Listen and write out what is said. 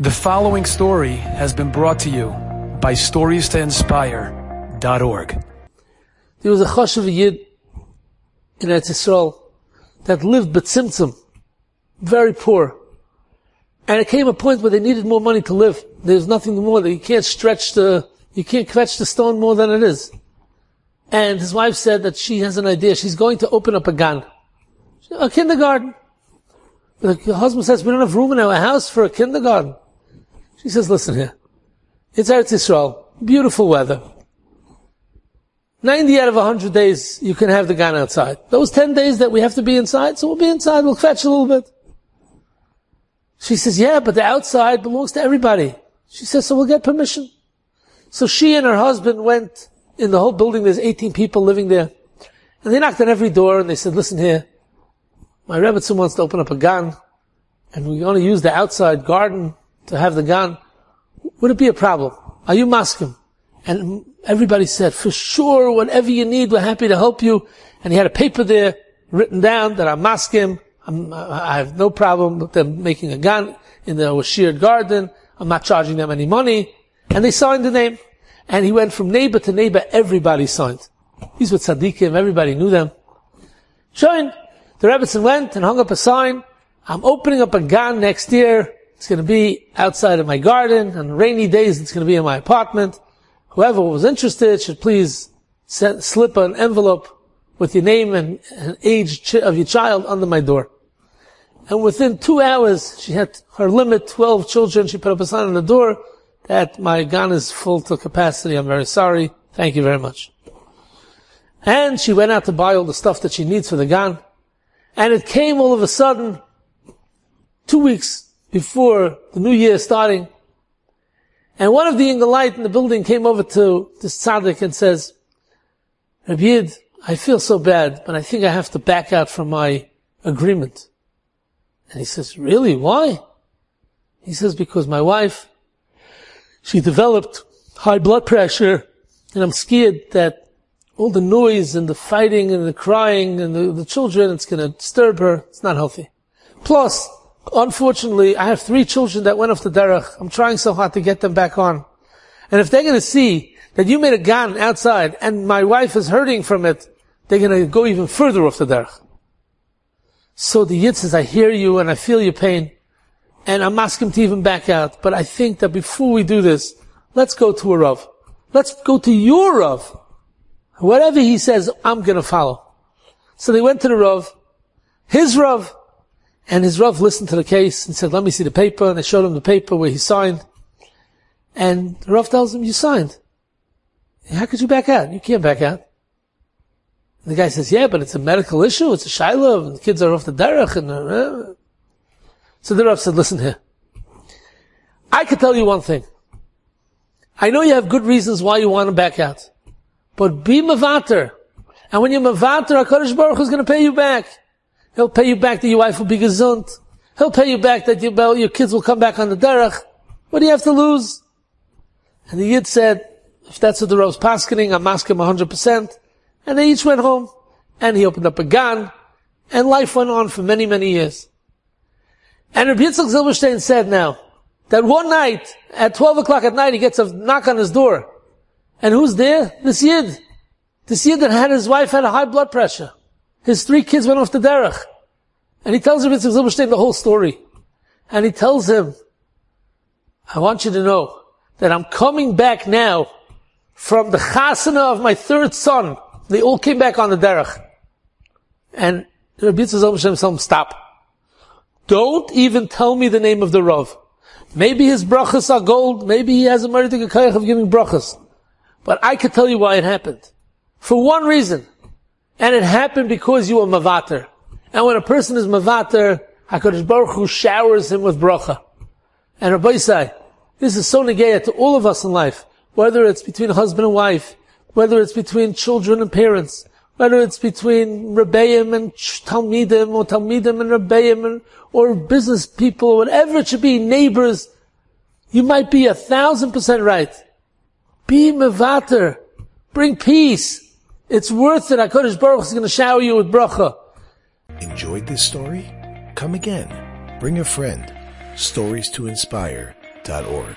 The following story has been brought to you by StoriesToInspire.org. There was a Choshev Yid in Eretz Yisrael that lived B'tzimtzum, very poor. And it came a point where they needed more money to live. There's nothing more that you can't stretch the, you can't catch the stone more than it is. And his wife said that she has an idea. She's going to open up a gan, a kindergarten. The husband says, we don't have room in our house for a kindergarten. She says, listen here. It's Eretz Yisrael. Beautiful weather. 90 out of 100 days you can have the gan outside. Those 10 days that we have to be inside, so we'll be inside, we'll fetch a little bit. She says, yeah, but the outside belongs to everybody. She says, so we'll get permission. So she and her husband went in the whole building, there's 18 people living there. And they knocked on every door and they said, listen here, my Rebbe wants to open up a gan and we're going to use the outside garden to have the gan, would it be a problem? Are you maskim? And everybody said, for sure, whatever you need, we're happy to help you. And he had a paper there written down that I'm maskim. I'm, have no problem with them making a gan in the sheared garden. I'm not charging them any money. And they signed the name. And he went from neighbor to neighbor. Everybody signed. These were tzaddikim. Everybody knew them. Showing the Rebbetzin went and hung up a sign. I'm opening up a gan next year. It's going to be outside of my garden. On rainy days, it's going to be in my apartment. Whoever was interested should please slip an envelope with your name and, and age of your child under my door. And within two hours, she had her limit, 12 children. She put up a sign on the door that my gan is full to capacity. I'm very sorry. Thank you very much. And she went out to buy all the stuff that she needs for the gan. And it came all of a sudden, two weeks before the new year starting. And one of the yungeleit in the building came over to this tzaddik and says, Rabbi I feel so bad, but I think I have to back out from my agreement. And he says, really? Why? He says, because my wife, she developed high blood pressure and I'm scared that all the noise and the fighting and the crying and the, the children, it's going to disturb her. It's not healthy. Plus, unfortunately, I have three children that went off the derech. I'm trying so hard to get them back on. And if they're going to see that you made a gan outside and my wife is hurting from it, they're going to go even further off the derech. So the Yid says, I hear you and I feel your pain. And I'm asking to even back out. But I think that before we do this, let's go to a Rav. Let's go to your Rav. Whatever he says, I'm going to follow. So they went to the Rav. His Rav and his Rav listened to the case and said, let me see the paper. And I showed him the paper where he signed. And the Rav tells him, you signed. How could you back out? You can't back out. And the guy says, yeah, but it's a medical issue. It's a shiloh and the kids are off the derech. And, uh, so the Rav said, listen here. I could tell you one thing. I know you have good reasons why you want to back out. But be mavater. And when you're mavater, HaKadosh Baruch Hu is going to pay you back. He'll pay you back that your wife will be gesund. He'll pay you back that your, your kids will come back on the derech. What do you have to lose? And the Yid said, if that's what the Rav's paskening, I'm asking him 100%. And they each went home. And he opened up a gan. And life went on for many, many years. And Rabbi Yitzchak Zilberstein said now, that one night, at 12 o'clock at night, he gets a knock on his door. And who's there? This Yid. This Yid that had his wife had a high blood pressure. His three kids went off the derech. And he tells Rabbi Zilberstein the whole story. And he tells him, I want you to know that I'm coming back now from the chasana of my third son. They all came back on the derech. And Rabbi Zilberstein tells him, stop. Don't even tell me the name of the Rav. Maybe his brachas are gold. Maybe he has a meritic of giving brachas. But I could tell you why it happened. For one reason. And it happened because you were mavater. And when a person is mavater, HaKadosh Baruch Hu showers him with bracha. And Rabbi say, this is so negaya to all of us in life, whether it's between husband and wife, whether it's between children and parents, whether it's between Rebbeim and Talmidim, or Talmidim and Rebbeim, or business people, whatever it should be, neighbors, you might be a thousand percent right. Be mevater. Bring peace. It's worth it. HaKadosh Baruch is going to shower you with bracha. Enjoyed this story? Come again. Bring a friend. Stories to inspire.org. dot org.